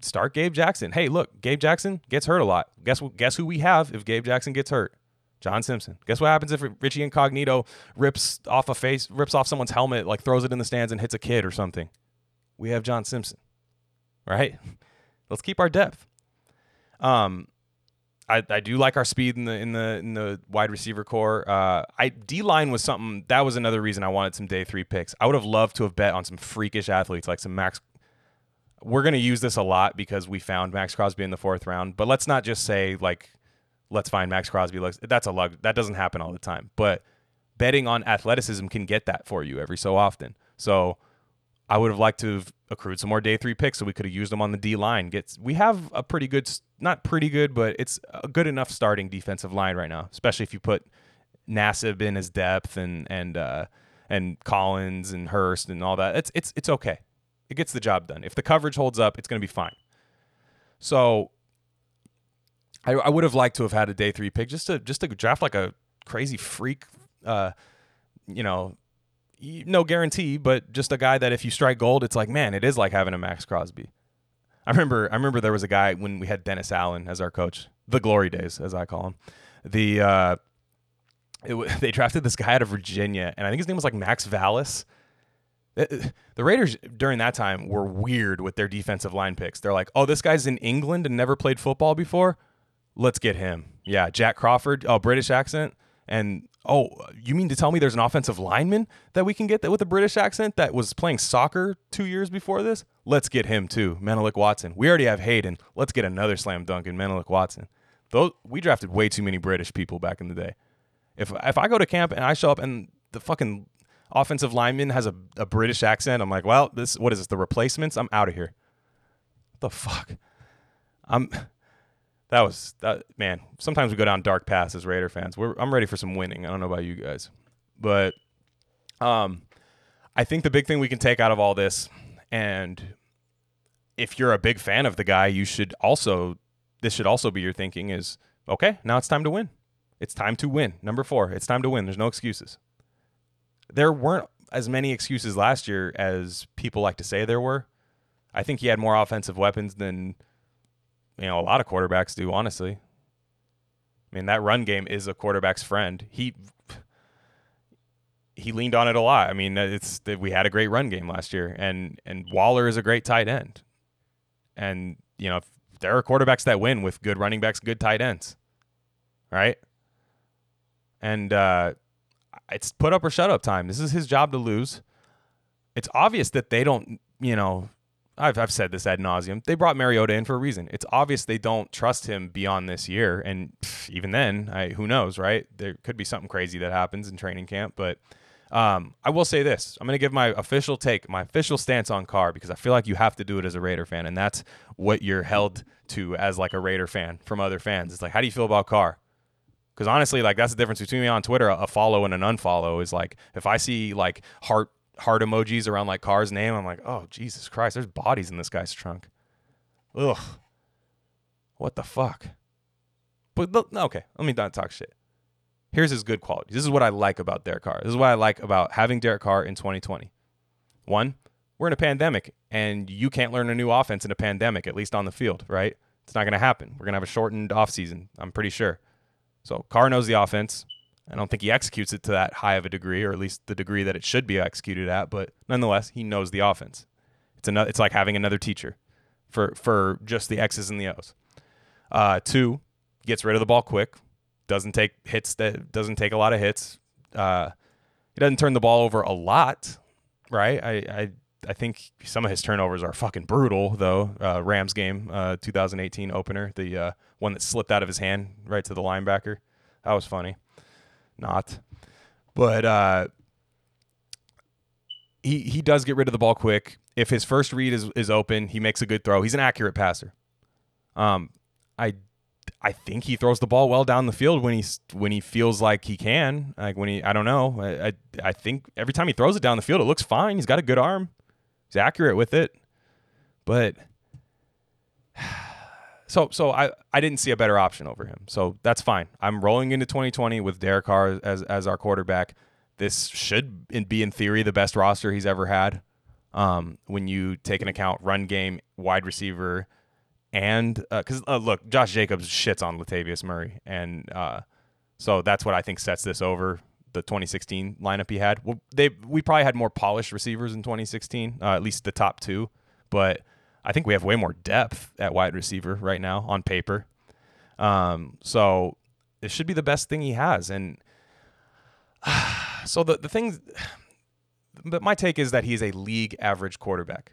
start Gabe Jackson. Hey, look, Gabe Jackson gets hurt a lot. Guess guess who we have if Gabe Jackson gets hurt? John Simpson. Guess what happens if Richie Incognito rips off a face, rips off someone's helmet, like throws it in the stands and hits a kid or something? We have John Simpson. Right? Let's keep our depth. Um, I, I do like our speed in the in the in the wide receiver corps. Uh, I D line was something that was another reason I wanted some day three picks. I would have loved to have bet on some freakish athletes like some Maxx we're going to use this a lot because we found Maxx Crosby in the fourth round. But let's not just say like, let's find Maxx Crosby. That's a lug. That doesn't happen all the time. But betting on athleticism can get that for you every so often. So I would have liked to have accrued some more day three picks so we could have used them on the D line. Gets we have a pretty good, not pretty good, but it's a good enough starting defensive line right now, especially if you put Nassib in his depth and and uh, and Collins and Hurst and all that. It's it's it's okay. It gets the job done. If the coverage holds up, it's going to be fine. So I, I, would have liked to have had a day three pick just to just to draft like a crazy freak, uh, you know, no guarantee, but just a guy that if you strike gold, it's like man, it is like having a Maxx Crosby. I remember I remember there was a guy when we had Dennis Allen as our coach, the glory days as I call him. The uh, it, they drafted this guy out of Virginia, and I think his name was like Max Valles Uh, uh, the Raiders during that time were weird with their defensive line picks. They're like, oh, this guy's in England and never played football before. Let's get him. Yeah, Jack Crawford, oh, British accent. And oh, you mean to tell me there's an offensive lineman that we can get that with a British accent that was playing soccer two years before this? Let's get him too, Menelik Watson. We already have Hayden. Let's get another slam dunk in Menelik Watson. Though we drafted way too many British people back in the day. If if I go to camp and I show up and the fucking offensive lineman has a, a British accent, I'm like, well, this what is this? The replacements? I'm out of here. What the fuck? I'm that was that man. Sometimes we go down dark paths as Raider fans. We're I'm ready for some winning. I don't know about you guys, but um, I think the big thing we can take out of all this, and if you're a big fan of the guy, you should also this should also be your thinking is okay. Now it's time to win. It's time to win. Number four, it's time to win. There's no excuses. There weren't as many excuses last year as people like to say there were. I think he had more offensive weapons than you know a lot of quarterbacks do. Honestly, I mean that run game is a quarterback's friend. He he leaned on it a lot. I mean, it's that we had a great run game last year, and and Waller is a great tight end, and you know there are quarterbacks that win with good running backs, good tight ends, right? And uh, it's put up or shut up time. This is his job to lose. It's obvious that they don't, you know, I've, I've said this ad nauseum. They brought Mariota in for a reason. It's obvious they don't trust him beyond this year. And even then, I, who knows, right? There could be something crazy that happens in training camp. But um, I will say this I'm going to give my official take, my official stance on Carr, because I feel like you have to do it as a Raider fan. And that's what you're held to as like a Raider fan from other fans. It's like, how do you feel about Carr? Because honestly, like that's the difference between me on Twitter, a follow and an unfollow is like if I see like heart heart emojis around like Carr's name, I'm like, oh Jesus Christ, there's bodies in this guy's trunk. Ugh. What the fuck? But okay, let me not talk shit. Here's his good qualities. This is what I like about Derek Carr. This is what I like about having Derek Carr in 2020. One, we're in a pandemic, and you can't learn a new offense in a pandemic, at least on the field, right? It's not going to happen. We're going to have a shortened offseason, I'm pretty sure. So Carr knows the offense. I don't think he executes it to that high of a degree, or at least the degree that it should be executed at. But nonetheless, he knows the offense. It's another. It's like having another teacher for for just the X's and the O's. Uh, two, gets rid of the ball quick. Doesn't take hits. That doesn't take a lot of hits. Uh, he doesn't turn the ball over a lot, right? I I I think some of his turnovers are fucking brutal, though. Uh, Rams game, uh, 2018 opener, the uh, one that slipped out of his hand right to the linebacker. That was funny. Not, but uh, he he does get rid of the ball quick. If his first read is is open, he makes a good throw. He's an accurate passer. Um, I I think he throws the ball well down the field when he's when he feels like he can. Like when he, I don't know. I, I, I think every time he throws it down the field, it looks fine. He's got a good arm. He's accurate with it, but so so I I didn't see a better option over him. So that's fine. I'm rolling into 2020 with Derek Carr as as our quarterback. This should be in theory the best roster he's ever had. Um, when you take into account run game, wide receiver, and because uh, uh, look, Josh Jacobs shits on Latavius Murray, and uh, so that's what I think sets this over the 2016 lineup he had. Well, they we probably had more polished receivers in 2016, uh, at least the top two, but I think we have way more depth at wide receiver right now on paper. Um, so it should be the best thing he has, and so the the things. But my take is that he's a league average quarterback.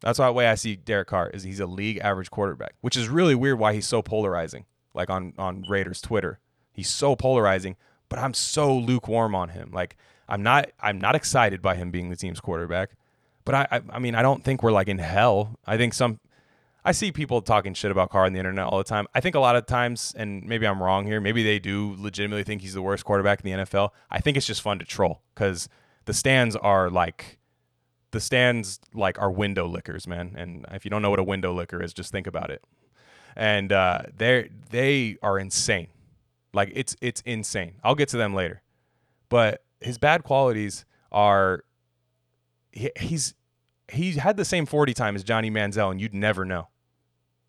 That's the way I see Derek Carr is he's a league average quarterback, which is really weird why he's so polarizing. Like on on Raiders Twitter, he's so polarizing but I'm so lukewarm on him. Like I'm not I'm not excited by him being the team's quarterback. But I, I, I mean I don't think we're like in hell. I think some I see people talking shit about Carr on the internet all the time. I think a lot of times, and maybe I'm wrong here, maybe they do legitimately think he's the worst quarterback in the NFL. I think it's just fun to troll because the stands are like the stands like are window lickers, man. And if you don't know what a window licker is, just think about it. And uh, they they are insane. Like it's it's insane. I'll get to them later. But his bad qualities are he, he's he had the same 40 time as Johnny Manziel and you'd never know.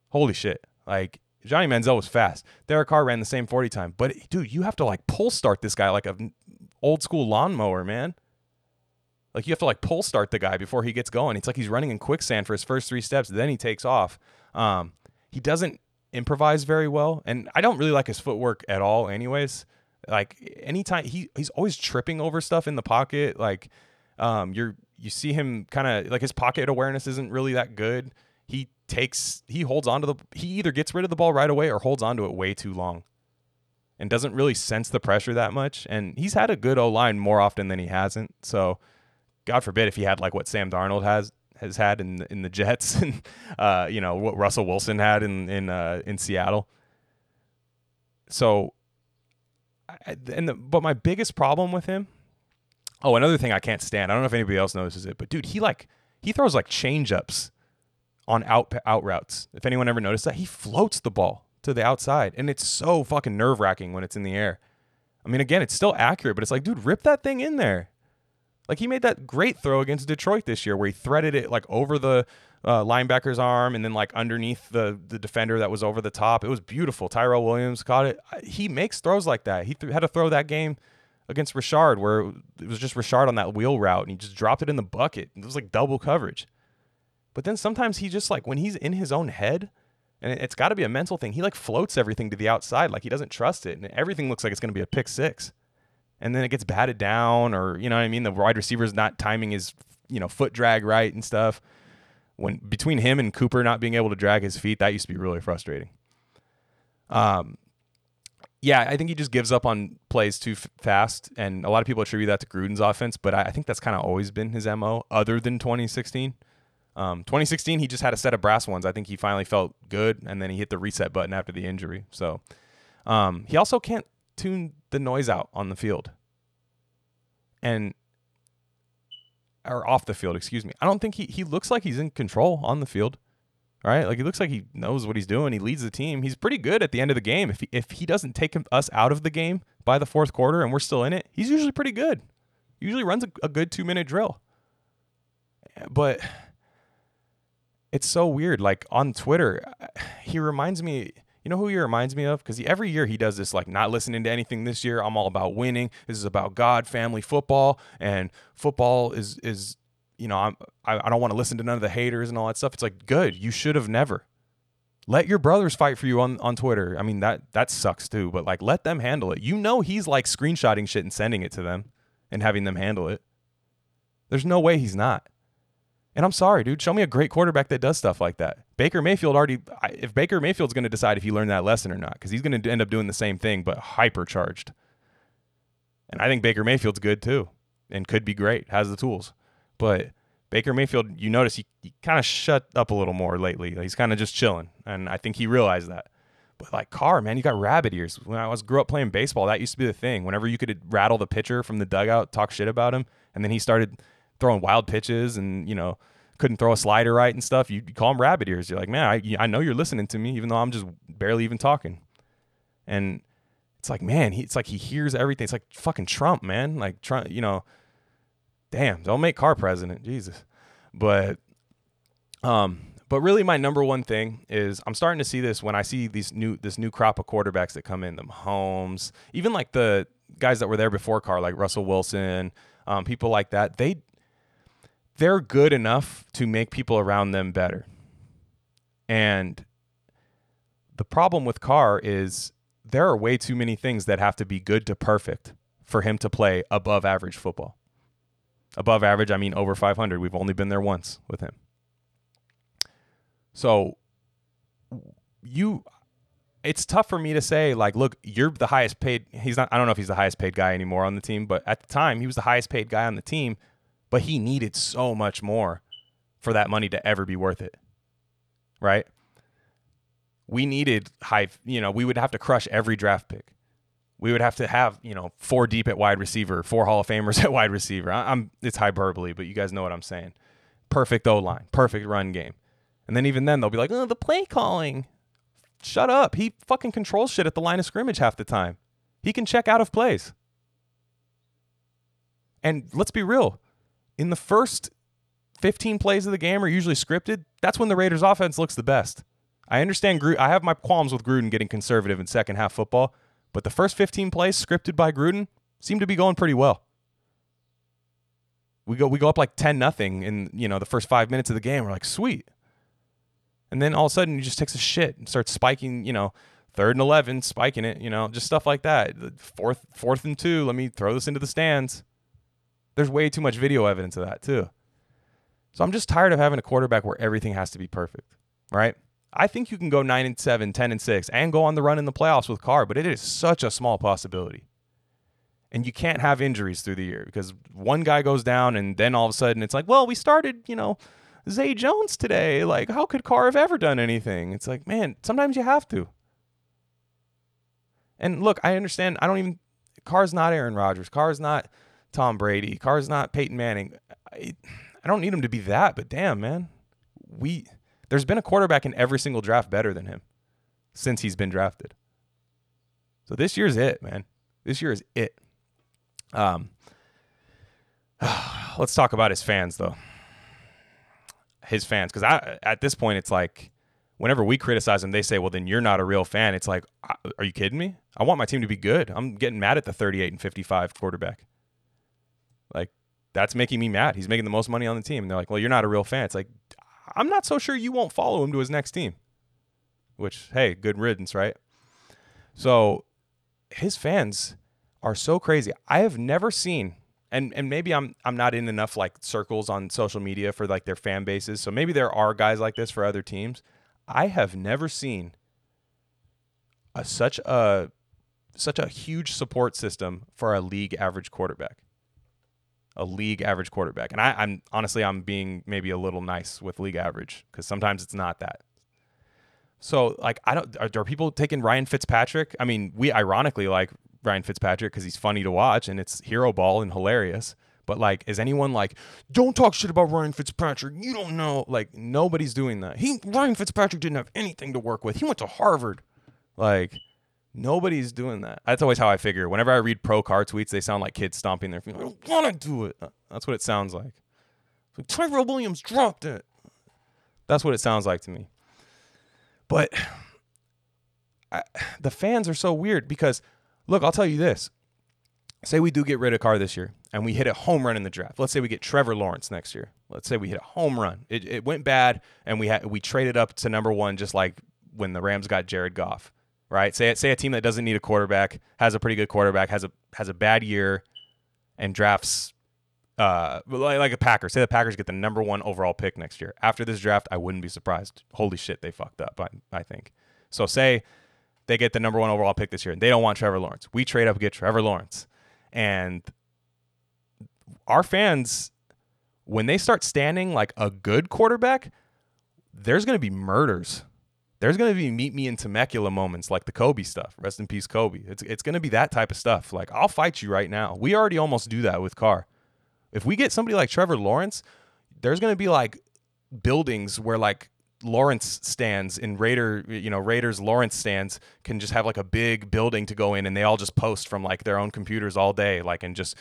Holy shit. Like Johnny Manziel was fast. Derek Carr ran the same 40 time. But dude, you have to like pull start this guy like a old school lawnmower, man. Like you have to like pull start the guy before he gets going. It's like he's running in quicksand for his first three steps, then he takes off. Um, he doesn't improvise very well, and I don't really like his footwork at all. Anyways, like anytime he he's always tripping over stuff in the pocket. Like um, you're you see him kind of like his pocket awareness isn't really that good. he takes he holds onto the he either gets rid of the ball right away or holds onto it way too long and doesn't really sense the pressure that much. And he's had a good O-line more often than he hasn't. So god forbid if he had like what Sam Darnold has has had in in the Jets and uh, you know what Russell Wilson had in in uh, in Seattle. So and the, but my biggest problem with him oh another thing I can't stand I don't know if anybody else notices it but dude he like he throws like change ups on out out routes. If anyone ever noticed that, he floats the ball to the outside, and it's so fucking nerve wracking when it's in the air. I mean, again, it's still accurate, but it's like, dude, rip that thing in there. Like he made that great throw against Detroit this year, where he threaded it like over the uh, linebacker's arm and then like underneath the the defender that was over the top. It was beautiful. Tyrell Williams caught it. He makes throws like that. He th- had to throw that game against Richard, where it was just Richard on that wheel route, and he just dropped it in the bucket. It was like double coverage. But then sometimes he just like when he's in his own head, and it's got to be a mental thing. He like floats everything to the outside, like he doesn't trust it, and everything looks like it's going to be a pick six. And then it gets batted down, or you know what I mean. The wide receiver's not timing his you know foot drag right and stuff. When between him and Cooper not being able to drag his feet, that used to be really frustrating. Um, yeah, I think he just gives up on plays too f- fast, and a lot of people attribute that to Gruden's offense. But I, I think that's kind of always been his mo, other than 2016. Um, 2016, he just had a set of brass ones. I think he finally felt good, and then he hit the reset button after the injury. So um, he also can't tune the noise out on the field, and or off the field. Excuse me. I don't think he he looks like he's in control on the field. Right, like he looks like he knows what he's doing. He leads the team. He's pretty good at the end of the game. If he, if he doesn't take us out of the game by the fourth quarter and we're still in it, he's usually pretty good. Usually runs a, a good two minute drill. But it's so weird. Like on Twitter, he reminds me. You know who he reminds me of? Because every year he does this, like not listening to anything this year. I'm all about winning. This is about God, family, football, and football is is you know I'm I, I don't want to listen to none of the haters and all that stuff. It's like good. You should have never. Let your brothers fight for you on, on Twitter. I mean that that sucks too, but like let them handle it. You know he's like screenshotting shit and sending it to them and having them handle it. There's no way he's not. And I'm sorry, dude. Show me a great quarterback that does stuff like that. Baker Mayfield already. If Baker Mayfield's going to decide if he learned that lesson or not, because he's going to end up doing the same thing, but hypercharged. And I think Baker Mayfield's good too, and could be great. Has the tools, but Baker Mayfield, you notice he, he kind of shut up a little more lately. He's kind of just chilling, and I think he realized that. But like Carr, man, you got rabbit ears. When I was grew up playing baseball, that used to be the thing. Whenever you could rattle the pitcher from the dugout, talk shit about him, and then he started throwing wild pitches and you know couldn't throw a slider right and stuff, you call him rabbit ears. You're like, man, I, I know you're listening to me, even though I'm just barely even talking. And it's like, man, he, it's like he hears everything. It's like fucking Trump, man. Like Trump, you know, damn, don't make Carr president, Jesus. But, um, but really, my number one thing is I'm starting to see this when I see these new this new crop of quarterbacks that come in, the Mahomes, even like the guys that were there before Carr, like Russell Wilson, um, people like that. They they're good enough to make people around them better. And the problem with Carr is there are way too many things that have to be good to perfect for him to play above average football. Above average, I mean over 500. We've only been there once with him. So you it's tough for me to say like look you're the highest paid he's not i don't know if he's the highest paid guy anymore on the team but at the time he was the highest paid guy on the team but he needed so much more for that money to ever be worth it. Right? We needed high, you know, we would have to crush every draft pick. We would have to have, you know, four deep at wide receiver, four Hall of Famers at wide receiver. I'm it's hyperbole, but you guys know what I'm saying. Perfect O line, perfect run game. And then even then they'll be like, "Oh, the play calling." Shut up. He fucking controls shit at the line of scrimmage half the time. He can check out of plays. And let's be real, in the first 15 plays of the game are usually scripted. That's when the Raiders offense looks the best. I understand. I have my qualms with Gruden getting conservative in second half football, but the first 15 plays scripted by Gruden seem to be going pretty well. We go we go up like 10 nothing in, you know, the first 5 minutes of the game. We're like, "Sweet." And then all of a sudden he just takes a shit and starts spiking, you know, third and 11, spiking it, you know, just stuff like that. Fourth fourth and 2, let me throw this into the stands. There's way too much video evidence of that too. So I'm just tired of having a quarterback where everything has to be perfect. right? I think you can go 9 and 7, 10 and 6 and go on the run in the playoffs with Carr, but it is such a small possibility. And you can't have injuries through the year because one guy goes down and then all of a sudden it's like, well, we started, you know, Zay Jones today. Like, how could Carr have ever done anything? It's like, man, sometimes you have to. And look, I understand. I don't even. Carr's not Aaron Rodgers. Carr's not Tom Brady. Carr's not Peyton Manning. I, I don't need him to be that, but damn, man, we there's been a quarterback in every single draft better than him since he's been drafted. So this year's it, man. This year is it. Um, let's talk about his fans though. His fans, because I at this point it's like, whenever we criticize him, they say, "Well, then you're not a real fan." It's like, are you kidding me? I want my team to be good. I'm getting mad at the 38 and 55 quarterback. Like that's making me mad. He's making the most money on the team. And they're like, "Well, you're not a real fan." It's like, I'm not so sure you won't follow him to his next team. Which, hey, good riddance, right? So his fans are so crazy. I have never seen and and maybe I'm I'm not in enough like circles on social media for like their fan bases. So maybe there are guys like this for other teams. I have never seen a, such a such a huge support system for a league average quarterback. A league average quarterback. And I, I'm honestly I'm being maybe a little nice with league average because sometimes it's not that. So like I don't are, are people taking Ryan Fitzpatrick? I mean, we ironically like Ryan Fitzpatrick because he's funny to watch and it's hero ball and hilarious. But like, is anyone like, don't talk shit about Ryan Fitzpatrick? You don't know. Like, nobody's doing that. He Ryan Fitzpatrick didn't have anything to work with. He went to Harvard. Like, nobody's doing that. That's always how I figure. Whenever I read pro Carr tweets, they sound like kids stomping their feet. I don't want to do it. Uh, that's what it sounds like. like Tyrell Williams dropped it. That's what it sounds like to me. But I, the fans are so weird because, look, I'll tell you this. Say we do get rid of Carr this year and we hit a home run in the draft. Let's say we get Trevor Lawrence next year. Let's say we hit a home run. It, it went bad and we we traded up to number one just like when the Rams got Jared Goff right? Say say a team that doesn't need a quarterback has a pretty good quarterback, has a has a bad year, and drafts uh like, like a Packers. Say the Packers get the number one overall pick next year. After this draft, I wouldn't be surprised. Holy shit, they fucked up. I I think. So say they get the number one overall pick this year, and they don't want Trevor Lawrence. We trade up get Trevor Lawrence, and our fans when they start standing like a good quarterback, there's going to be murders there's going to be meet me in Temecula moments like the Kobe stuff. Rest in peace, Kobe. It's it's going to be that type of stuff. Like I'll fight you right now. We already almost do that with Carr. If we get somebody like Trevor Lawrence, there's going to be like buildings where like Lawrence stans in Raider, you know, Raiders Lawrence stans can just have like a big building to go in and they all just post from like their own computers all day like and just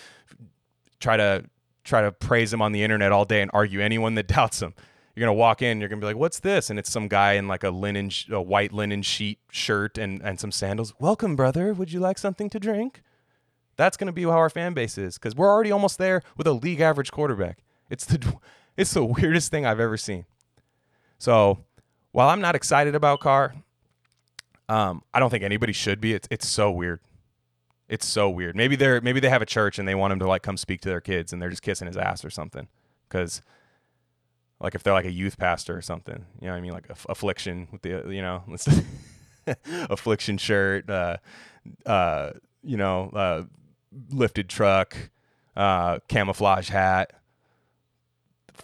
try to try to praise him on the internet all day and argue anyone that doubts him you're gonna walk in, you're gonna be like, "What's this?" And it's some guy in like a linen, a white linen sheet shirt and and some sandals. Welcome, brother. Would you like something to drink? That's gonna be how our fan base is because we're already almost there with a league average quarterback. It's the it's the weirdest thing I've ever seen. So while I'm not excited about Carr, um, I don't think anybody should be. It's it's so weird. It's so weird. Maybe they're maybe they have a church and they want him to like come speak to their kids and they're just kissing his ass or something because like if they're like a youth pastor or something. You know what I mean? Like affliction with the you know affliction shirt, uh, uh, you know, uh, lifted truck, uh, camouflage hat,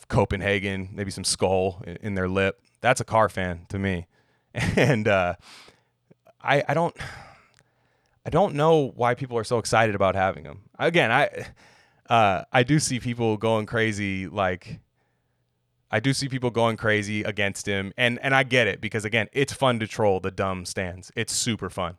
Copenhagen, maybe some skull in, in, their lip. That's a Carr fan to me, and uh, I I don't. I don't know why people are so excited about having them. Again, I uh, I do see people going crazy like I do see people going crazy against him, and and I get it because again, it's fun to troll the dumb stands. It's super fun,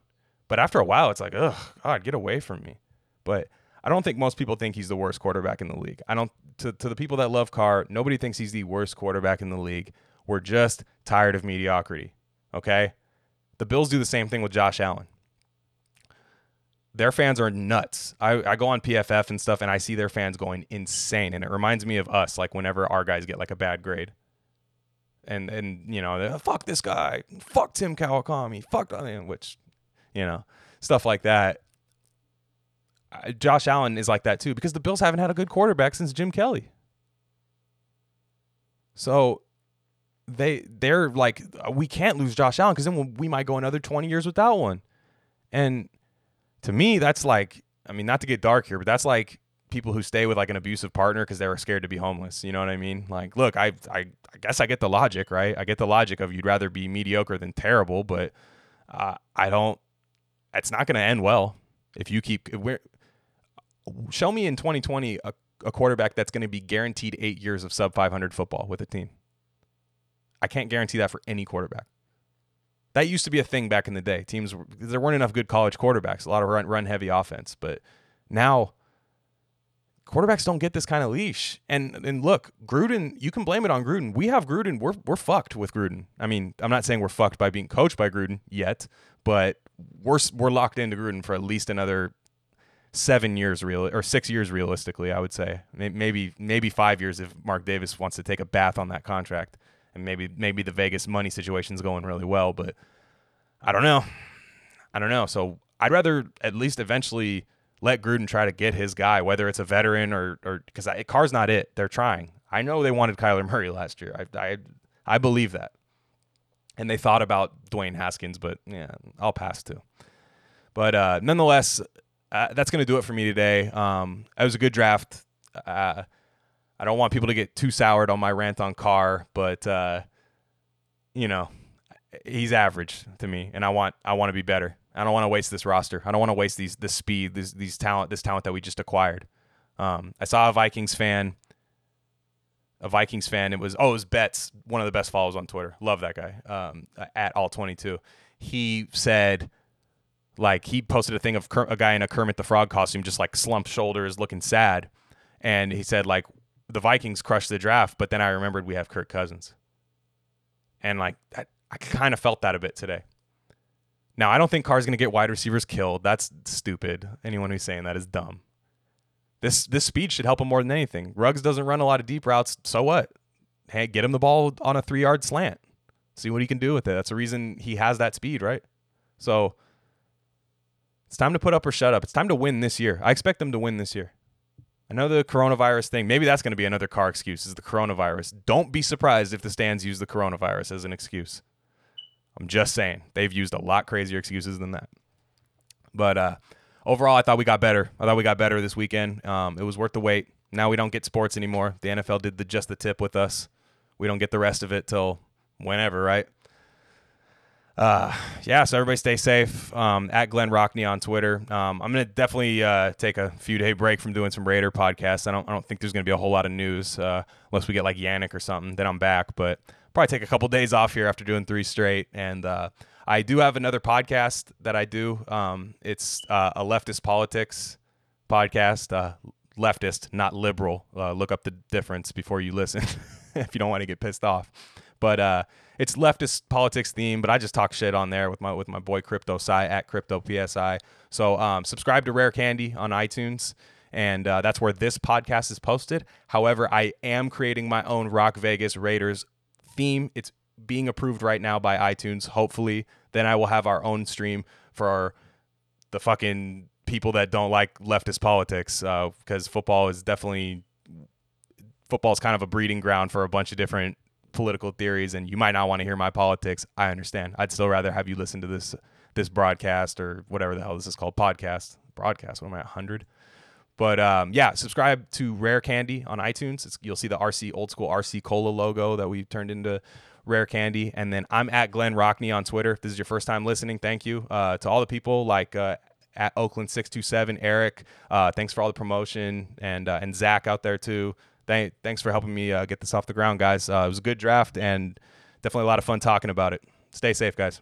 but after a while, it's like, ugh, God, get away from me. But I don't think most people think he's the worst quarterback in the league. I don't. To to the people that love Carr, nobody thinks he's the worst quarterback in the league. We're just tired of mediocrity. Okay, the Bills do the same thing with Josh Allen their fans are nuts. I, I go on PFF and stuff and I see their fans going insane. And it reminds me of us, like whenever our guys get like a bad grade. And, and you know, fuck this guy. Fuck Tim Kawakami. Fuck, which, you know, stuff like that. Josh Allen is like that too because the Bills haven't had a good quarterback since Jim Kelly. So they they're like we can't lose Josh Allen because then we might go another 20 years without one. And to me, that's like I mean, not to get dark here, but that's like people who stay with like an abusive partner because they were scared to be homeless. You know what I mean? Like, look, I, I, I guess I get the logic, right? I get the logic of you'd rather be mediocre than terrible, but uh, I don't. It's not going to end well if you keep. If show me in 2020 a, a quarterback that's going to be guaranteed eight years of sub 500 football with a team. I can't guarantee that for any quarterback. That used to be a thing back in the day. Teams there weren't enough good college quarterbacks, a lot of run, run heavy offense, but now quarterbacks don't get this kind of leash. And and look, Gruden, you can blame it on Gruden. We have Gruden. We're we're fucked with Gruden. I mean, I'm not saying we're fucked by being coached by Gruden yet, but we're we're locked into Gruden for at least another seven years real or six years realistically. I would say maybe maybe five years if Mark Davis wants to take a bath on that contract, and maybe maybe the Vegas money situation is going really well, but I don't know. I don't know. So I'd rather at least eventually let Gruden try to get his guy, whether it's a veteran or or because Carr's not it. They're trying. I know they wanted Kyler Murray last year. I I I believe that, and they thought about Dwayne Haskins, but yeah, I'll pass too. But uh, nonetheless, uh, that's gonna do it for me today. Um, it was a good draft. Uh, I don't want people to get too soured on my rant on Carr, but uh, you know, he's average to me, and I want I want to be better. I don't want to waste this roster. I don't want to waste these this speed, these these talent, this talent that we just acquired. Um, I saw a Vikings fan, a Vikings fan. It was oh, it was Betts, one of the best followers on Twitter. Love that guy. Um, at all twenty two. He said, like he posted a thing of a guy in a Kermit the Frog costume, just like slumped shoulders, looking sad, and he said like the Vikings crushed the draft, but then I remembered we have Kirk Cousins, and like that, I kind of felt that a bit today. Now, I don't think Carr's going to get wide receivers killed. That's stupid. Anyone who's saying that is dumb. This this speed should help him more than anything. Ruggs doesn't run a lot of deep routes. So what? Hey, get him the ball on a three yard slant. See what he can do with it. That's the reason he has that speed, right? So it's time to put up or shut up. It's time to win this year. I expect them to win this year. I know the coronavirus thing. Maybe that's going to be another Carr excuse. Is the coronavirus? Don't be surprised if the stands use the coronavirus as an excuse. I'm just saying they've used a lot crazier excuses than that. But uh, overall, I thought we got better. I thought we got better this weekend. Um, it was worth the wait. Now we don't get sports anymore. The NFL did the just the tip with us. We don't get the rest of it till whenever, right? Uh, yeah, so everybody stay safe. Um, at Glenn Rockney on Twitter. Um, I'm gonna definitely uh, take a few day break from doing some Raider podcasts. I don't I don't think there's gonna be a whole lot of news uh, unless we get like Yannick or something. Then I'm back, but probably take a couple days off here after doing three straight. And uh, I do have another podcast that I do. Um, it's uh, a leftist politics podcast. Uh, leftist, not liberal. Uh, look up the difference before you listen if you don't want to get pissed off. But uh, it's leftist politics theme. But I just talk shit on there with my with my boy Crypto Psi at Crypto PSI. So um, subscribe to Rare Candy on iTunes and uh, that's where this podcast is posted. However, I am creating my own Rock Vegas Raiders theme. It's being approved right now by iTunes. Hopefully, then I will have our own stream for our, the fucking people that don't like leftist politics because uh, football is definitely football is kind of a breeding ground for a bunch of different political theories and you might not want to hear my politics i understand i'd still rather have you listen to this this broadcast or whatever the hell this is called podcast broadcast what am i at 100 but um, yeah, subscribe to Rare Candy on iTunes. It's, you'll see the RC old school RC Cola logo that we turned into Rare Candy. And then I'm at Glenn Rockney on Twitter. If this is your first time listening, thank you uh, to all the people like uh, at Oakland six two seven Eric. Uh, thanks for all the promotion and uh, and Zach out there too. Thank, thanks for helping me uh, get this off the ground, guys. Uh, it was a good draft and definitely a lot of fun talking about it. Stay safe, guys.